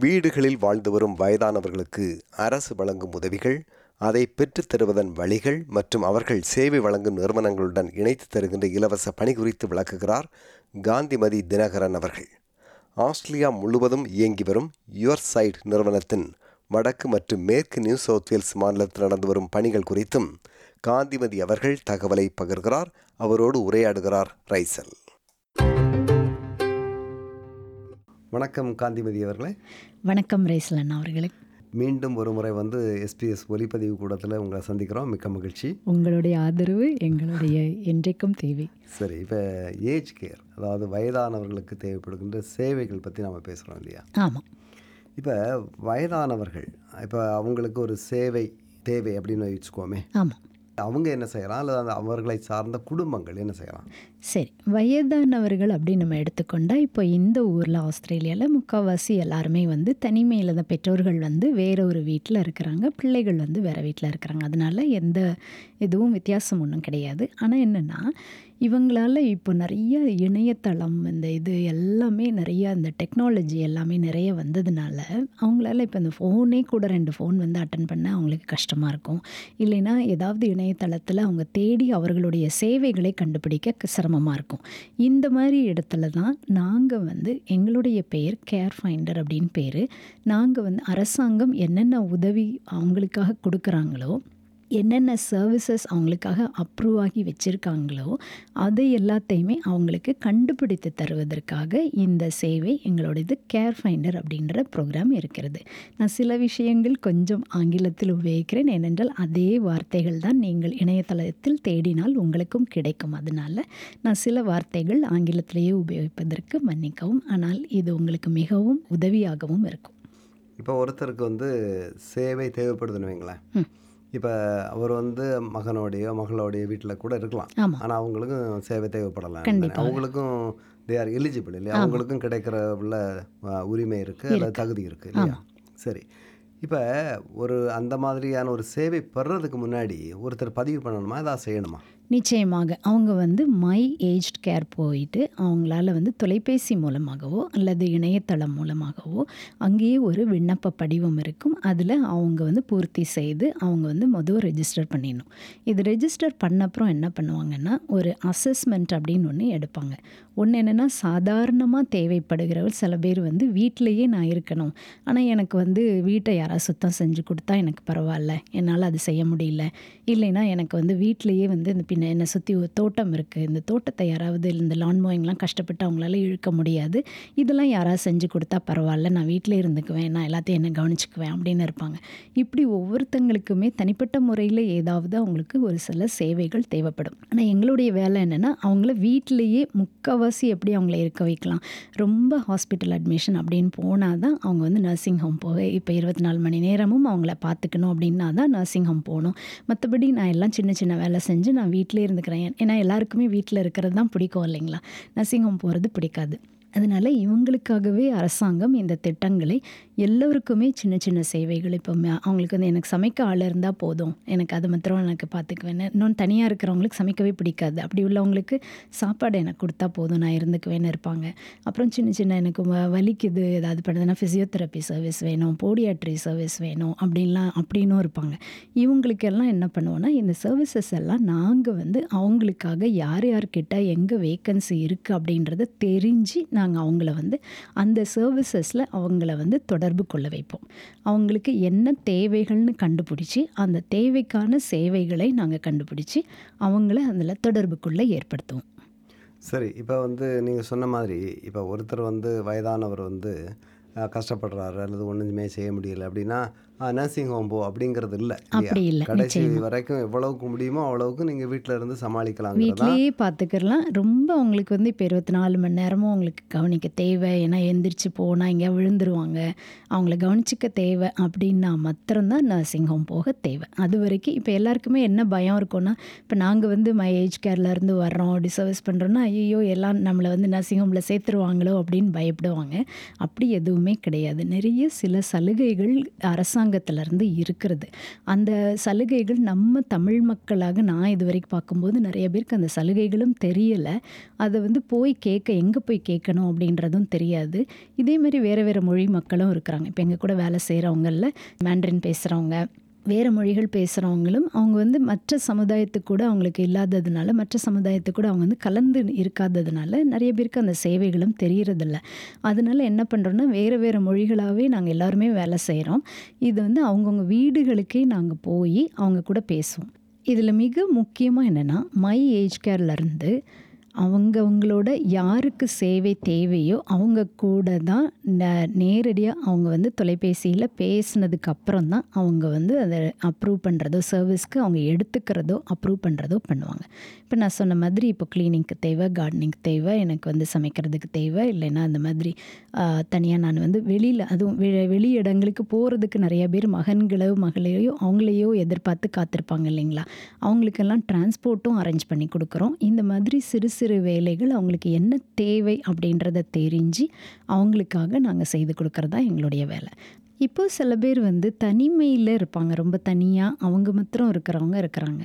வீடுகளில் வாழ்ந்து வரும் வயதானவர்களுக்கு அரசு வழங்கும் உதவிகள் அதை பெற்றுத் தருவதன் வழிகள் மற்றும் அவர்கள் சேவை வழங்கும் நிறுவனங்களுடன் இணைத்து தருகின்ற இலவச பணி குறித்து விளக்குகிறார் காந்திமதி தினகரன் அவர்கள். ஆஸ்திரேலியா முழுவதும் இயங்கி வரும் யுவர் சைட் நிறுவனத்தின் வடக்கு மற்றும் மேற்கு நியூ சவுத் வேல்ஸ் மாநிலத்தில் நடந்து வரும் பணிகள் குறித்தும் காந்திமதி அவர்கள் தகவலை பகிர்கிறார். அவரோடு உரையாடுகிறார் ரைசல். வணக்கம் காந்திமதி அவர்களே. வணக்கம் ரேசலன் அவர்களே. மீண்டும் ஒரு முறை வந்து எஸ்பிஎஸ் ஒலிப்பதிவு கூடத்தில் உங்களை சந்திக்கிறோம். மிக்க மகிழ்ச்சி. உங்களுடைய ஆதரவு எங்களுடைய என்றைக்கும் தேவை. சரி இப்போ ஏஜ் கேர் அதாவது வயதானவர்களுக்கு தேவைப்படுகின்ற சேவைகள் பற்றி நம்ம பேசுகிறோம் இல்லையா? ஆமாம் இப்போ வயதானவர்கள் இப்போ அவங்களுக்கு ஒரு சேவை தேவை அப்படின்னு வச்சுக்கோமே. ஆமாம் அவங்க என்ன செய்யலாம் அல்லது அந்த அவர்களை சார்ந்த குடும்பங்கள் என்ன செய்யலாம் சரி வயதானவர்கள் அப்படின்னு நம்ம எடுத்துக்கொண்டால் இப்போ இந்த ஊரில் ஆஸ்திரேலியாவில் முக்கால்வாசி எல்லாருமே வந்து தனிமையில் தான் பெற்றோர்கள் வந்து வேற ஒரு வீட்டில் இருக்கிறாங்க. பிள்ளைகள் வந்து வேறு வீட்டில் இருக்கிறாங்க. அதனால எந்த இதுவும் வித்தியாசம் ஒன்றும் கிடையாது. ஆனால் என்னென்னா இவங்களால இப்போ நிறைய இணையதளம் இந்த இது எல்லாமே நிறைய இந்த டெக்னாலஜி எல்லாமே நிறைய வந்ததுனால அவங்களால இப்போ இந்த ஃபோனே கூட ரெண்டு ஃபோன் வந்து அட்டன் பண்ண அவங்களுக்கு கஷ்டமாக இருக்கும். இல்லைன்னா ஏதாவது இணையதளத்தில் அவங்க தேடி அவர்களுடைய சேவைகளை கண்டுபிடிக்க சிரமமாக இருக்கும். இந்த மாதிரி இடத்துல தான் நாங்கள் வந்து எங்களுடைய பெயர் கேர் ஃபைண்டர் அப்படின்னு பேர். நாங்கள் வந்து அரசாங்கம் என்னென்ன உதவி அவங்களுக்காக கொடுக்குறாங்களோ என்னென்ன சர்வீசஸ் அவங்களுக்காக அப்ரூவ் ஆகி வச்சுருக்காங்களோ அதை எல்லாத்தையுமே அவங்களுக்கு கண்டுபிடித்து தருவதற்காக இந்த சேவை எங்களோடது கேர் ஃபைண்டர் அப்படின்ற ப்ரோக்ராம் இருக்கிறது. நான் சில விஷயங்கள் கொஞ்சம் ஆங்கிலத்தில் உபயோகிக்கிறேன். ஏனென்றால் அதே வார்த்தைகள் தான் நீங்கள் இணையதளத்தில் தேடினால் உங்களுக்கும் கிடைக்கும். அதனால் நான் சில வார்த்தைகள் ஆங்கிலத்திலேயே உபயோகிப்பதற்கு மன்னிக்கவும். ஆனால் இது உங்களுக்கு மிகவும் உதவியாகவும் இருக்கும். இப்போ ஒருத்தருக்கு வந்து சேவை தேவைப்படுதுன்னு வைங்களேன். ம். இப்போ அவர் வந்து மகனோடைய மகளோடைய வீட்டில் கூட இருக்கலாம். ஆனால் அவங்களுக்கும் சேவை தேவைப்படலாம். அவங்களுக்கும் தே ஆர் எலிஜிபிள் இல்லையா? அவங்களுக்கும் கிடைக்கிற உள்ள உரிமை இருக்குது அல்லது தகுதி இருக்குது இல்லையா? சரி. இப்போ ஒரு அந்த மாதிரியான ஒரு சேவை பெறதுக்கு முன்னாடி ஒருத்தர் பதிவு பண்ணணுமா? ஏதாவது செய்யணுமா? நிச்சயமாக அவங்க வந்து மை ஏஜ்ட் கேர் போயிட்டு அவங்களால வந்து தொலைபேசி மூலமாகவோ அல்லது இணையதளம் மூலமாகவோ அங்கேயே ஒரு விண்ணப்ப படிவம் இருக்கும். அதில் அவங்க வந்து பூர்த்தி செய்து அவங்க வந்து மொதல் ரெஜிஸ்டர் பண்ணிடணும். இது ரெஜிஸ்டர் பண்ண அப்புறம் என்ன பண்ணுவாங்கன்னா ஒரு அசஸ்மெண்ட் அப்படின்னு ஒன்று எடுப்பாங்க. ஒன்று என்னென்னா சாதாரணமாக தேவைப்படுகிறவர் சில பேர் வந்து வீட்டிலையே நான் இருக்கணும். ஆனால் எனக்கு வந்து வீட்டை யாராவது சுத்தம் செஞ்சு கொடுத்தா எனக்கு பரவாயில்ல. என்னால் அது செய்ய முடியல. இல்லைன்னா எனக்கு வந்து வீட்டிலையே வந்து இந்த பின்ன என்னை சுற்றி ஒரு தோட்டம் இருக்குது இந்த தோட்டத்தை யாராவது இந்த லான் மோயிங்லாம் கஷ்டப்பட்டு அவங்களால இழுக்க முடியாது. இதெல்லாம் யாராவது செஞ்சு கொடுத்தா பரவாயில்ல. நான் வீட்டிலே இருந்துக்குவேன். நான் எல்லாத்தையும் என்ன கவனிச்சுக்குவேன் அப்படின்னு இருப்பாங்க. இப்படி ஒவ்வொருத்தங்களுக்குமே தனிப்பட்ட முறையில் ஏதாவது அவங்களுக்கு ஒரு சில சேவைகள் தேவைப்படும். ஆனால் எங்களுடைய வேலை என்னென்னா அவங்கள வீட்டிலேயே முக்கால்வாசி எப்படி அவங்கள இருக்க வைக்கலாம்? ரொம்ப ஹாஸ்பிட்டல் அட்மிஷன் அப்படின்னு போனால் தான் அவங்க வந்து நர்சிங் ஹோம் போக இப்போ இருபத்தி நாலு மணி நேரமும் அவங்கள பார்த்துக்கணும் அப்படின்னா தான் நர்சிங் ஹோம் போகணும். மற்றபடி நான் எல்லாம் சின்ன சின்ன வேலை செஞ்சு நான் வீட்டிலே இருந்துக்கிறேன். ஏன்னா எல்லாருக்குமே வீட்டில் இருக்கிறது தான் பிடிக்கும் இல்லைங்களா? நர்சிங் ஹோம் போகிறது பிடிக்காது. அதனால் இவங்களுக்காகவே அரசாங்கம் இந்த திட்டங்களை எல்லோருக்குமே சின்ன சின்ன சேவைகள். இப்போ அவங்களுக்கு வந்து எனக்கு சமைக்க ஆள் இருந்தால் போதும். எனக்கு அது மாத்திரம் எனக்கு பார்த்துக்குவேன் இன்னொன்று தனியாக இருக்கிறவங்களுக்கு சமைக்கவே பிடிக்காது. அப்படி உள்ளவங்களுக்கு சாப்பாடு எனக்கு கொடுத்தா போதும் நான் இருந்துக்குவேன்னு இருப்பாங்க. அப்புறம் சின்ன சின்ன எனக்கு வ- வலிக்குது ஏதாவது பண்ணுதுன்னா ஃபிசியோதெரப்பி சர்வீஸ் வேணும் போடியாட்ரி சர்வீஸ் வேணும் அப்படின்லாம் அப்படின்னும் இருப்பாங்க. இவங்களுக்கெல்லாம் என்ன பண்ணுவோன்னா இந்த சர்வீசஸ் எல்லாம் நாங்கள் வந்து அவங்களுக்காக யார் யார்கிட்ட எங்கே வேக்கன்சி இருக்குது அப்படின்றத தெரிஞ்சு நாங்கள் அவங்கள வந்து அந்த சர்வீசஸில் அவங்கள வந்து தொடர் தொடர்பு கொள்ள வைப்போம். அவங்களுக்கு என்ன தேவைகள்னு கண்டுபிடிச்சி அந்த தேவைக்கான சேவைகளை நாங்கள் கண்டுபிடிச்சி அவங்கள அதில் தொடர்புக்குள்ளே ஏற்படுத்துவோம். சரி இப்போ வந்து நீங்கள் சொன்ன மாதிரி இப்போ ஒருத்தர் வந்து வயதானவர் வந்து கஷ்டப்படுறாரு அல்லது ஒன்றுமே செய்ய முடியல அப்படின்னா நர்சிங் ஹோம் போ அப்படிங்கிறது இல்லை. அப்படி இல்லை, கடைசி வரைக்கும் எவ்வளவுக்கு முடியுமோ அவ்வளவுக்கு நீங்கள் வீட்டில் இருந்து சமாளிக்கலாங்கிறதா? வீட்லேயே பார்த்துக்கிறலாம் ரொம்ப அவங்களுக்கு வந்து இப்போ இருபத்தி நாலு மணி நேரமும் அவங்களுக்கு கவனிக்க தேவை. ஏன்னா எந்திரிச்சு போனால் எங்கேயா விழுந்துருவாங்க. அவங்கள கவனிச்சிக்க தேவை அப்படின்னா மாத்திரம்தான் நர்சிங் ஹோம் போக தேவை. அது வரைக்கும் இப்போ எல்லாருக்குமே என்ன பயம் இருக்கும்னா இப்போ நாங்கள் வந்து மை ஏஜ் கேர்லேருந்து வர்றோம் அப்படி சர்வீஸ் பண்ணுறோன்னா ஐயோ எல்லாம் நம்மளை வந்து நர்சிங் ஹோமில் சேர்த்துருவாங்களோ அப்படின்னு பயப்படுவாங்க. அப்படி எதுவுமே கிடையாது. நிறைய சில சலுகைகள் அரசாங்கம் அரசாங்கத்திலேருந்து இருக்கிறது. அந்த சலுகைகள் நம்ம தமிழ் மக்களாக நான் இது வரைக்கும் பார்க்கும்போது நிறைய பேருக்கு அந்த சலுகைகளும் தெரியலை. அதை வந்து போய் கேட்க எங்கே போய் கேட்கணும் அப்படின்றதும் தெரியாது. இதே மாதிரி வேறு வேறு மொழி மக்களும் இருக்கிறாங்க. இப்போ எங்கள் கூட வேலை செய்கிறவங்களில் மேண்ட்ரின் பேசுகிறவங்க வேறு மொழிகள் பேசுகிறவங்களும் அவங்க வந்து மற்ற சமுதாயத்துக்கு கூட அவங்களுக்கு இல்லாததுனால மற்ற சமுதாயத்துக்கு கூட அவங்க வந்து கலந்து இருக்காததுனால நிறைய பேருக்கு அந்த சேவைகளும் தெரிகிறதில்ல அதனால என்ன பண்ணுறோன்னா வேறு வேறு மொழிகளாகவே நாங்கள் எல்லாருமே வேலை செய்கிறோம் இது வந்து அவங்கவுங்க வீடுகளுக்கே நாங்கள் போய் அவங்க கூட பேசுவோம். இதில் மிக முக்கியமாக என்னென்னா மை ஏஜ் கேர்லேருந்து அவங்கவங்களோட யாருக்கு சேவை தேவையோ அவங்க கூட தான் நேரடியாக அவங்க வந்து தொலைபேசியில் பேசினதுக்கு அப்புறம் தான் அவங்க வந்து அதை அப்ரூவ் பண்ணுறதோ சர்வீஸ்க்கு அவங்க எடுத்துக்கிறதோ அப்ரூவ் பண்ணுறதோ பண்ணுவாங்க. இப்போ நான் சொன்ன மாதிரி இப்போ கிளீனிங்க்கு தேவை கார்டனிங்க்கு தேவை எனக்கு வந்து சமைக்கிறதுக்கு தேவை இல்லைன்னா அந்த மாதிரி தனியாக நான் வந்து வெளியில் அதுவும் வெ வெளி இடங்களுக்கு போகிறதுக்கு நிறைய பேர் மகன்களோ மகளையோ அவங்களையோ எதிர்பார்த்து காத்திருப்பாங்க இல்லைங்களா? அவங்களுக்கெல்லாம் டிரான்ஸ்போர்ட்டும் அரேஞ்ச் பண்ணி கொடுக்குறோம். இந்த மாதிரி சிறு சிறு வேலைகள் அவங்களுக்கு என்ன தேவை அப்படின்றத தெரிஞ்சு அவங்களுக்காக நாங்கள் செய்து கொடுக்குறதா எங்களுடைய வேலை. இப்போ சில பேர் வந்து தனிமையில் இருப்பாங்க. ரொம்ப தனியாக அவங்க மாத்திரம் இருக்கிறவங்க இருக்கிறாங்க.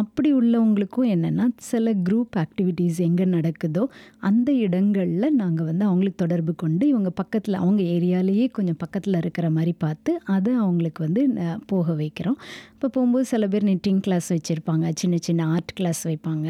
அப்படி உள்ளவங்களுக்கும் என்னென்னா சில குரூப் ஆக்டிவிட்டீஸ் எங்கே நடக்குதோ அந்த இடங்களில் நாங்கள் வந்து அவங்களுக்கு தொடர்பு கொண்டு இவங்க பக்கத்தில் அவங்க ஏரியாலேயே கொஞ்சம் பக்கத்தில் இருக்கிற மாதிரி பார்த்து அதை அவங்களுக்கு வந்து போக வைக்கிறோம். இப்போ போகும்போது சில பேர் நிட்டிங் கிளாஸ் வச்சுருப்பாங்க சின்ன சின்ன ஆர்ட் கிளாஸ் வைப்பாங்க.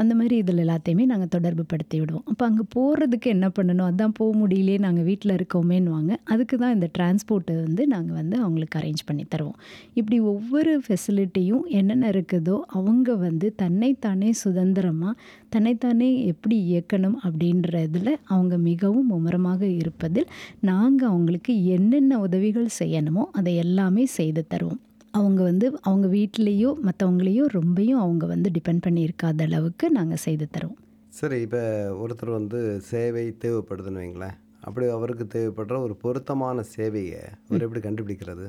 அந்த மாதிரி இதில் எல்லாத்தையுமே நாங்கள் தொடர்பு படுத்தி விடுவோம். அப்போ அங்கே போகிறதுக்கு என்ன பண்ணணும்? அதான் போக முடியலையே நாங்கள் வீட்டில் இருக்கோமேன்னுவாங்க. அதுக்கு தான் இந்த டிரான்ஸ்போர்ட்டை வந்து நாங்கள் வந்து அவங்களுக்கு அரேஞ்ச் பண்ணி தருவோம். இப்படி ஒவ்வொரு ஃபெசிலிட்டியும் என்னென்ன இருக்குதோ அவங்க வந்து தன்னைத்தானே சுதந்திரமாக தன்னைத்தானே எப்படி இயக்கணும் அப்படின்றதுல அவங்க மிகவும் மும்முரமாக இருப்பதில் நாங்கள் அவங்களுக்கு என்னென்ன உதவிகள் செய்யணுமோ அதை எல்லாமே செய்து தருவோம். அவங்க வந்து அவங்க வீட்லேயோ மற்றவங்களையோ ரொம்பையும் அவங்க வந்து டிபெண்ட் பண்ணி இருக்காத அளவுக்கு நாங்கள் செய்து தருவோம். சரி இப்போ ஒருத்தர் வந்து சேவை தேவைப்படுதுன்னு வைங்களேன். அப்படி அவருக்கு தேவைப்படுற ஒரு பொருத்தமான சேவையை அவர் எப்படி கண்டுபிடிக்கிறது?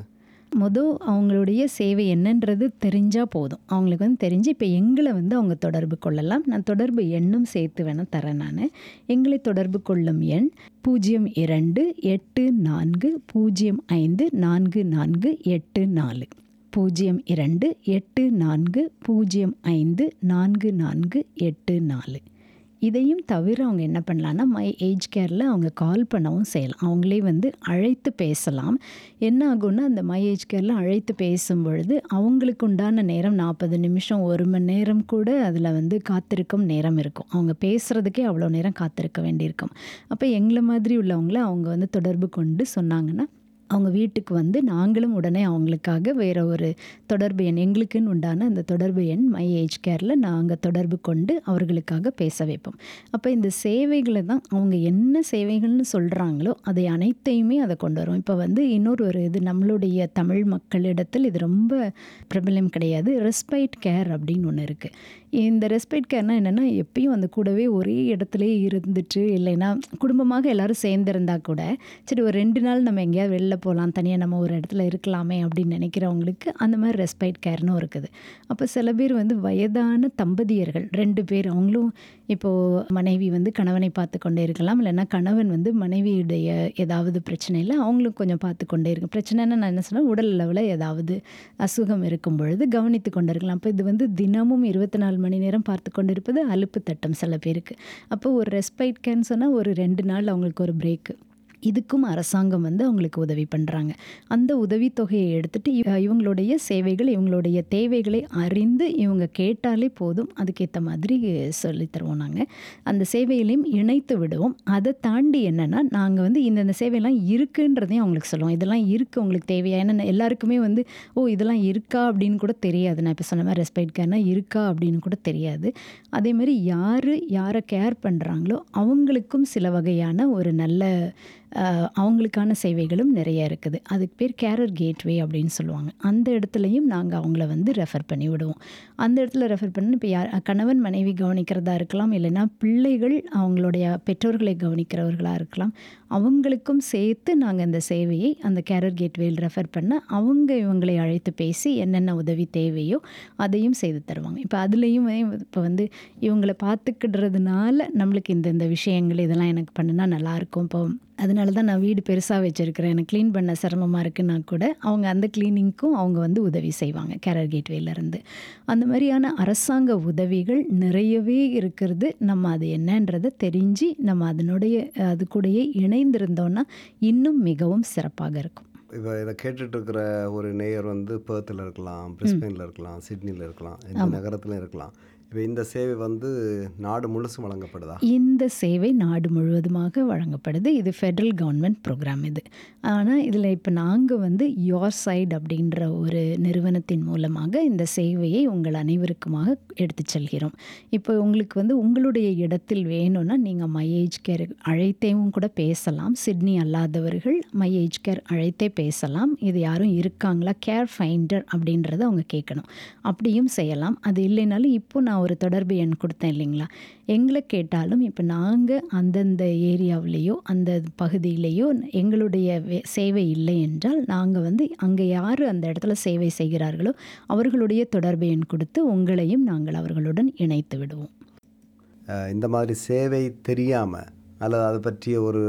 மொதல் அவங்களுடைய சேவை என்னன்றது தெரிஞ்சால் போதும். அவங்களுக்கு வந்து தெரிஞ்சு இப்போ எங்களை வந்து அவங்க தொடர்பு கொள்ளலாம். நான் தொடர்பு எண்ணும் சேர்த்து வேணால் தரேன் நான். எங்களை தொடர்பு கொள்ளும் எண் பூஜ்ஜியம் இரண்டு எட்டு நான்கு பூஜ்ஜியம் ஐந்து நான்கு நான்கு எட்டு நாலு. பூஜ்ஜியம் இரண்டு எட்டு நான்கு பூஜ்ஜியம் ஐந்து நான்கு நான்கு எட்டு நாலு. இதையும் தவிர அவங்க என்ன பண்ணலான்னா மை ஏஜ் கேரில் அவங்க கால் பண்ணவும் செய்யலாம். அவங்களே வந்து அழைத்து பேசலாம். என்ன ஆகும்னா அந்த மை ஏஜ் கேரில் அழைத்து பேசும் பொழுது அவங்களுக்கு உண்டான நேரம் நாற்பது நிமிஷம் ஒரு மணி நேரம் கூட அதில் வந்து காத்திருக்கும் நேரம் இருக்கும். அவங்க பேசுகிறதுக்கே அவ்வளோ நேரம் காத்திருக்க வேண்டியிருக்கும். அப்போ எங்களை மாதிரி உள்ளவங்கள அவங்க வந்து தொடர்பு கொண்டு சொன்னாங்கன்னா அவங்க வீட்டுக்கு வந்து நாங்களும் உடனே அவங்களுக்காக வேறு ஒரு தொடர்பு எண் எங்களுக்குன்னு உண்டான அந்த தொடர்பு எண் மை ஏஜ் கேரில் நாங்கள் தொடர்பு கொண்டு அவர்களுக்காக பேச வைப்போம். அப்போ இந்த சேவைகளை தான் அவங்க என்ன சேவைகள்னு சொல்கிறாங்களோ அதை அனைத்தையுமே அதை கொண்டு வரும். இப்போ வந்து இன்னொரு ஒரு இது நம்மளுடைய தமிழ் மக்களிடத்தில் இது ரொம்ப பிரபலம் கிடையாது. ரெஸ்பைட் கேர் அப்படின்னு ஒன்று இருக்குது இந்த ரெஸ்பெக்ட் கேர்னால் என்னென்னா எப்பயும் அந்த கூடவே ஒரே இடத்துல இருந்துட்டு இல்லைன்னா குடும்பமாக எல்லோரும் சேர்ந்துருந்தா கூட சரி ஒரு ரெண்டு நாள் நம்ம எங்கேயாவது வெளில போகலாம் தனியாக நம்ம ஒரு இடத்துல இருக்கலாமே அப்படின்னு நினைக்கிறவங்களுக்கு அந்த மாதிரி ரெஸ்பெக்ட் கேர்னும் இருக்குது. அப்போ சில பேர் வந்து வயதான தம்பதியர்கள் ரெண்டு பேர் அவங்களும் இப்போது மனைவி வந்து கணவனை பார்த்து கொண்டே இருக்கலாம் இல்லைன்னா கணவன் வந்து மனைவியுடைய ஏதாவது பிரச்சனையில் அவங்களும் கொஞ்சம் பார்த்து கொண்டே இருக்கும். பிரச்சனைன்னு நான் என்ன சொன்னால் உடல் அளவில் ஏதாவது அசுகம் இருக்கும் பொழுது கவனித்து கொண்டு இருக்கலாம் அப்போ இது வந்து தினமும் இருபத்தி நாலு மணி நேரம் பார்த்து கொண்டு இருப்பது அலுப்பு தட்டம் சில பேருக்கு. அப்போ ஒரு ரெஸ்பைட் கேன்னு சொன்னால் ஒரு ரெண்டு நாள் அவங்களுக்கு ஒரு பிரேக்கு இதுக்கும் அரசாங்கம் வந்து அவங்களுக்கு உதவி பண்ணுறாங்க அந்த உதவித்தொகையை எடுத்துகிட்டு இவங்களுடைய சேவைகள் இவங்களுடைய தேவைகளை அறிந்து இவங்க கேட்டாலே போதும். அதுக்கேற்ற மாதிரி சொல்லித்தருவோம் நாங்கள் அந்த சேவையிலையும் இணைத்து விடுவோம். அதை தாண்டி என்னென்னா நாங்கள் வந்து இந்தந்த சேவையெல்லாம் இருக்குன்றதையும் அவங்களுக்கு சொல்லுவோம். இதெல்லாம் இருக்குது உங்களுக்கு தேவையா? ஏன்னா எல்லாருக்குமே வந்து ஓ இதெல்லாம் இருக்கா? அப்படின்னு கூட தெரியாது. நான் இப்போ சொன்ன மாதிரி ரெஸ்பெக்ட் கேர்னா இருக்கா அப்படின்னு கூட தெரியாது. அதேமாதிரி யார் யாரை கேர் பண்ணுறாங்களோ அவங்களுக்கும் சில வகையான ஒரு நல்ல அவங்களுக்கான சேவைகளும் நிறைய இருக்குது. அதுக்கு பேர் கேரர் கேட்வே அப்படின்னு சொல்லுவாங்க. அந்த இடத்துலையும் நாங்கள் அவங்கள வந்து ரெஃபர் பண்ணி விடுவோம். அந்த இடத்துல ரெஃபர் பண்ணி இப்போ யார் கணவன் மனைவி கவனிக்கிறதா இருக்கலாம் இல்லைன்னா பிள்ளைகள் அவங்களுடைய பெற்றோர்களை கவனிக்கிறவர்களாக இருக்கலாம் அவங்களுக்கும் சேர்த்து நாங்கள் இந்த சேவையை அந்த கேரர் கேட்வேயில் ரெஃபர் பண்ண அவங்க இவங்களை அழைத்து பேசி என்னென்ன உதவி தேவையோ அதையும் செய்து தருவாங்க. இப்போ அதுலேயும் இப்போ வந்து இவங்களை பார்த்துக்கிடுறதுனால நம்மளுக்கு இந்த இந்த விஷயங்கள் இதெல்லாம் எனக்கு பண்ணுனா நல்லாயிருக்கும் இப்போ அதனால தான் நான் வீடு பெருசாக வச்சுருக்கிறேன். எனக்கு க்ளீன் பண்ண சிரமமாக இருக்குன்னா கூட அவங்க அந்த க்ளீனிங்க்கும் அவங்க வந்து உதவி செய்வாங்க கேரர் கேட்வேலேருந்து அந்த மாதிரியான அரசாங்க உதவிகள் நிறையவே இருக்கிறது. நம்ம அது என்னன்றதை தெரிஞ்சு நம்ம அதனுடைய அது கூடயே இணைந்திருந்தோன்னா இன்னும் மிகவும் சிறப்பாக இருக்கும். இப்போ இதை கேட்டுட்டு இருக்கிற ஒரு நேயர் வந்து பேர்த்தில் இருக்கலாம் பிரிஸ்பெயினில் இருக்கலாம் சிட்னியில் இருக்கலாம் எந்த நகரத்திலும் இருக்கலாம். இப்போ இந்த சேவை வந்து நாடு முழுசும் வழங்கப்படுதா? இந்த சேவை நாடு முழுவதுமாக வழங்கப்படுது. இது ஃபெட்ரல் கவர்மெண்ட் ப்ரோக்ராம் இது. ஆனால் இதில் இப்போ நாங்கள் வந்து யோர் சைட் அப்படின்ற ஒரு நிறுவனத்தின் மூலமாக இந்த சேவையை உங்கள் அனைவருக்குமாக எடுத்து செல்கிறோம். இப்போ உங்களுக்கு வந்து உங்களுடைய இடத்தில் வேணும்னா நீங்கள் மை ஏஜ் கேர் அழைத்தேவும் கூட பேசலாம். சிட்னி அல்லாதவர்கள் மை ஏஜ் கேர் அழைத்தே பேசலாம். இது யாரும் இருக்காங்களா? கேர் ஃபைண்டர் அப்படின்றத அவங்க கேட்கணும். அப்படியும் செய்யலாம். அது இல்லைனாலும் இப்போ நான் ஒரு தொடர்பு எண் கொடுத்தேன் இல்லைங்களா? எங்களை கேட்டாலும் இப்போ நாங்கள் அந்தந்த ஏரியாவிலேயோ அந்த பகுதியிலேயோ எங்களுடைய வே- சேவை இல்லை என்றால் நாங்கள் வந்து அங்கே யார் அந்த இடத்துல சேவை செய்கிறார்களோ அவர்களுடைய தொடர்பு எண் கொடுத்து உங்களையும் நாங்கள் அவர்களுடன் இணைத்து விடுவோம். இந்த மாதிரி சேவை தெரியாமல் அல்லது அதை பற்றிய ஒரு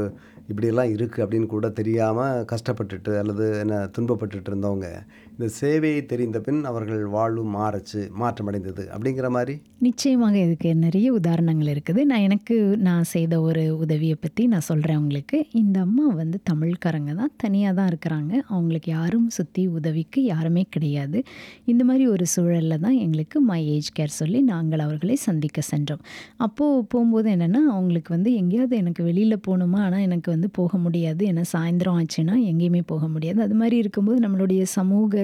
இப்படியெல்லாம் இருக்குது அப்படின்னு கூட தெரியாமல் கஷ்டப்பட்டுட்டு அல்லது என்ன துன்பப்பட்டுட்டு இருந்தவங்க இந்த சேவையை தெரிந்த பின் அவர்கள் வாழ்வு மாறச்சு மாற்றமடைந்தது அப்படிங்கிற மாதிரி? நிச்சயமாக இதுக்கு நிறைய உதாரணங்கள் இருக்குது. நான் எனக்கு நான் செய்த ஒரு உதவியை பற்றி நான் சொல்கிறேன் உங்களுக்கு. இந்த அம்மா வந்து தமிழ்காரங்க தான். தனியாக தான் இருக்கிறாங்க. அவங்களுக்கு யாரும் சுற்றி உதவிக்கு யாருமே கிடையாது. இந்த மாதிரி ஒரு சூழலில் தான் எங்களுக்கு மை ஏஜ் கேர் சொல்லி நாங்கள் அவர்களை சந்திக்க சென்றோம். அப்போது போகும்போது என்னென்னா அவங்களுக்கு வந்து எங்கேயாவது எனக்கு வெளியில் போகணுமா? ஆனால் எனக்கு வந்து போக முடியாது. ஏன்னா சாயந்தரம் ஆச்சுன்னா எங்கேயுமே போக முடியாது. அது மாதிரி இருக்கும்போது நம்மளுடைய சமூக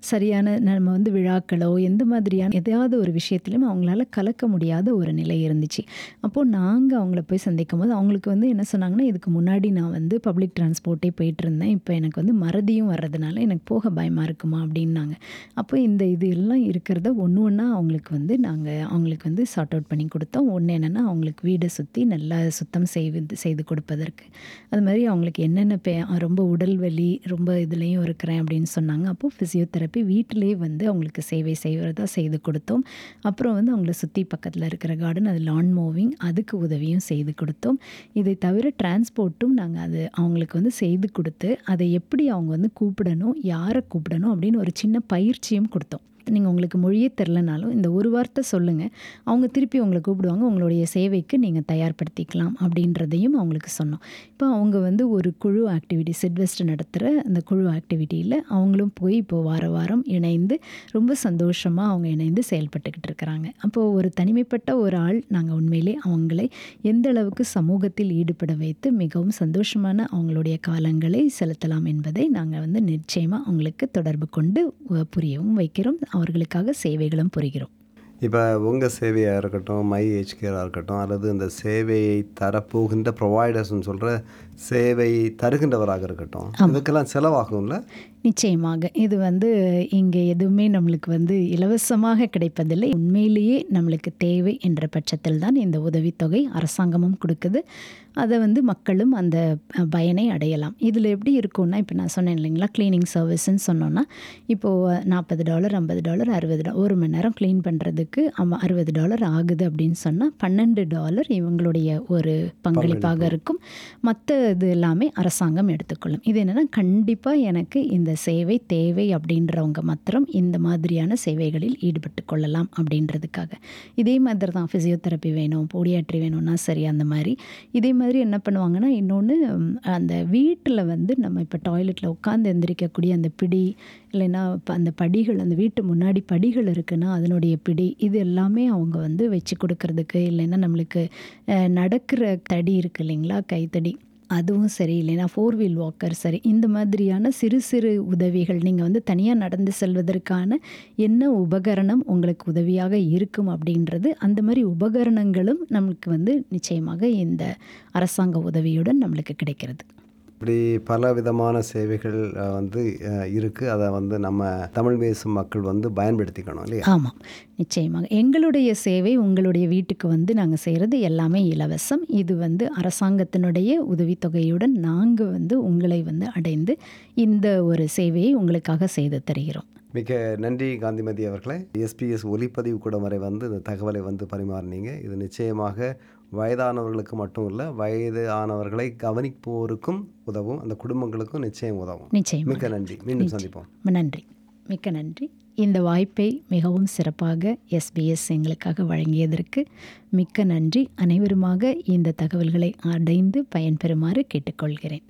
சரியான நம்ம வந்து விழாக்களோ எந்த மாதிரியான எதையாவது ஒரு விஷயத்திலும் அவங்களால கலக்க முடியாத ஒரு நிலை இருந்துச்சு. அப்போது நாங்கள் அவங்கள போய் சந்திக்கும் போது அவங்களுக்கு வந்து என்ன சொன்னாங்கன்னா இதுக்கு முன்னாடி நான் வந்து பப்ளிக் டிரான்ஸ்போர்ட்டே போயிட்டு இருந்தேன் இப்போ எனக்கு வந்து மறதியும் வர்றதுனால எனக்கு போக பயமாக இருக்குமா? அப்படின்னாங்க. அப்போ இந்த இது எல்லாம் இருக்கிறத ஒன்று ஒன்றா அவங்களுக்கு வந்து நாங்கள் அவங்களுக்கு வந்து சார்ட் அவுட் பண்ணி கொடுத்தோம். ஒன்று என்னென்னா அவங்களுக்கு வீடை சுற்றி நல்லா சுத்தம் செய்வது செய்து கொடுப்பதற்கு. அது மாதிரி அவங்களுக்கு என்னென்ன பே ரொம்ப உடல் வலி ரொம்ப இதுலேயும் இருக்கிறேன் அப்படின்னு சொன்னாங்க. அப்போது ஃபிசியோதெரப்பி வீட்டிலே வந்து அவங்களுக்கு சேவை செய்வதா செய்து கொடுத்தோம். அப்புறம் வந்து அவங்கள சுற்றி பக்கத்தில் இருக்கிற கார்டன் அது லான் மூவிங் அதுக்கு உதவியும் செய்து கொடுத்தோம். இதை தவிர டிரான்ஸ்போர்ட்டும் நாங்கள் அது அவங்களுக்கு வந்து செய்து கொடுத்து அதை எப்படி அவங்க வந்து கூப்பிடணும் யாரை கூப்பிடணும் அப்படின்னு ஒரு சின்ன பயிற்சியும் கொடுத்தோம். நீங்கள் உங்களுக்கு மொழியே தெரிலனாலும் இந்த ஒரு வார்த்தை சொல்லுங்கள் அவங்க திருப்பி உங்களை கூப்பிடுவாங்க. உங்களுடைய சேவைக்கு நீங்கள் தயார்படுத்திக்கலாம் அப்படின்றதையும் அவங்களுக்கு சொன்னோம். இப்போ அவங்க வந்து ஒரு குழு ஆக்டிவிட்டி சிட்வெஸ்ட் நடத்துகிற அந்த குழு ஆக்டிவிட்டியில் அவங்களும் போய் இப்போது வார வாரம் இணைந்து ரொம்ப சந்தோஷமாக அவங்க இணைந்து செயல்பட்டுக்கிட்டு இருக்கிறாங்க. அப்போது ஒரு தனிமைப்பட்ட ஒரு ஆள் நாங்கள் உண்மையிலே அவங்களை எந்த அளவுக்கு சமூகத்தில் ஈடுபட வைத்து மிகவும் சந்தோஷமான அவங்களுடைய காலங்களை செலுத்தலாம் என்பதை நாங்கள் வந்து நிச்சயமாக அவங்களுக்கு தொடர்பு கொண்டு புரியவும் வைக்கிறோம். அவர்களுக்காக சேவைகளும் புரிகிறோம். இப்போ உங்கள் சேவையாக இருக்கட்டும் மை ஹெச்கேராக இருக்கட்டும் அல்லது இந்த சேவையை தரப்போகின்ற ப்ரொவைடர்ஸ்னு சொல்கிற சேவை தருகின்றவராக இருக்கட்டும். இதுக்கெல்லாம் செலவாகும்ல? நிச்சயமாக. இது வந்து இங்கே எதுவுமே நம்மளுக்கு வந்து இலவசமாக கிடைப்பதில்லை. உண்மையிலேயே நம்மளுக்கு தேவை என்ற பட்சத்தில் தான் இந்த உதவித்தொகை அரசாங்கமும் கொடுக்குது. அதை வந்து மக்களும் அந்த பயனை அடையலாம். இதில் எப்படி இருக்கும்னா இப்போ நான் சொன்னேன் இல்லைங்களா க்ளீனிங் சர்வீஸ்ன்னு சொன்னோன்னா இப்போது நாற்பது டாலர் ஐம்பது டாலர் அறுபது டாலர் ஒரு மணி நேரம் க்ளீன் பண்ணுறதுக்கு அம்ம அறுபது டாலர் ஆகுது அப்படின்னு சொன்னால் பன்னெண்டு டாலர் இவங்களுடைய ஒரு பங்களிப்பாக இருக்கும். மற்ற இது எல்லாமே அரசாங்கம் எடுத்துக்கொள்ளும். இது என்னென்னா கண்டிப்பாக எனக்கு இந்த சேவை தேவை அப்படின்றவங்க மாத்திரம் இந்த மாதிரியான சேவைகளில் ஈடுபட்டு கொள்ளலாம் அப்படின்றதுக்காக. இதே மாதிரி தான் ஃபிசியோதெரப்பி வேணும் போடியாட்ரி வேணும்னா சரி அந்த மாதிரி. இதே மாதிரி என்ன பண்ணுவாங்கன்னா இன்னொன்று அந்த வீட்டில் வந்து நம்ம இப்போ டாய்லெட்டில் உட்காந்து எந்திரிக்கக்கூடிய அந்த பிடி இல்லைன்னா இப்போ அந்த படிகள் அந்த வீட்டு முன்னாடி படிகள் இருக்குன்னா அதனுடைய பிடி இது எல்லாமே அவங்க வந்து வச்சு கொடுக்கறதுக்கு இல்லைன்னா நம்மளுக்கு நடக்கிற தடி இருக்கு இல்லைங்களா கைத்தடி. அதுவும் சரி இல்லைன்னா ஃபோர் வீல் வாக்கர் சரி. இந்த மாதிரியான சிறு சிறு உதவிகள் நீங்கள் வந்து தனியாக நடந்து செல்வதற்கான என்ன உபகரணம் உங்களுக்கு உதவியாக இருக்கும் அப்படின்றது அந்த மாதிரி உபகரணங்களும் நம்மளுக்கு வந்து நிச்சயமாக இந்த அரசாங்க உதவியுடன் நம்மளுக்கு கிடைக்கிறது. இப்படி பல விதமான சேவைகள் வந்து இருக்குது அதை வந்து நம்ம தமிழ் பேசும் மக்கள் வந்து பயன்படுத்திக்கணும் இல்லையா? ஆமாம் நிச்சயமாக. எங்களுடைய சேவை உங்களுடைய வீட்டுக்கு வந்து நாங்கள் செய்கிறது எல்லாமே இலவசம். இது வந்து அரசாங்கத்தினுடைய உதவித்தொகையுடன் நாங்கள் வந்து உங்களை வந்து அடைந்து இந்த ஒரு சேவையை உங்களுக்காக செய்து தருகிறோம். மிக நன்றி காந்திமதி அவர்களே. எஸ்பிஎஸ் ஒலிப்பதிவு கூட வரை வந்து இந்த தகவலை வந்து பரிமாறினீங்க. இது நிச்சயமாக வயதானவர்களுக்கு மட்டும் இல்லை வயது ஆனவர்களை கவனிப்போருக்கும் உதவும் அந்த குடும்பங்களுக்கும் நிச்சயம் உதவும். நிச்சயமாக. மிக்க நன்றி. மீண்டும் சந்திப்போம். நன்றி. மிக்க நன்றி. இந்த வாய்ப்பை மிகவும் சிறப்பாக எஸ்பிஎஸ் எங்களுக்காக வழங்கியதற்கு மிக்க நன்றி. அனைவருமாக இந்த தகவல்களை அடைந்து பயன்பெறுமாறு கேட்டுக்கொள்கிறேன்.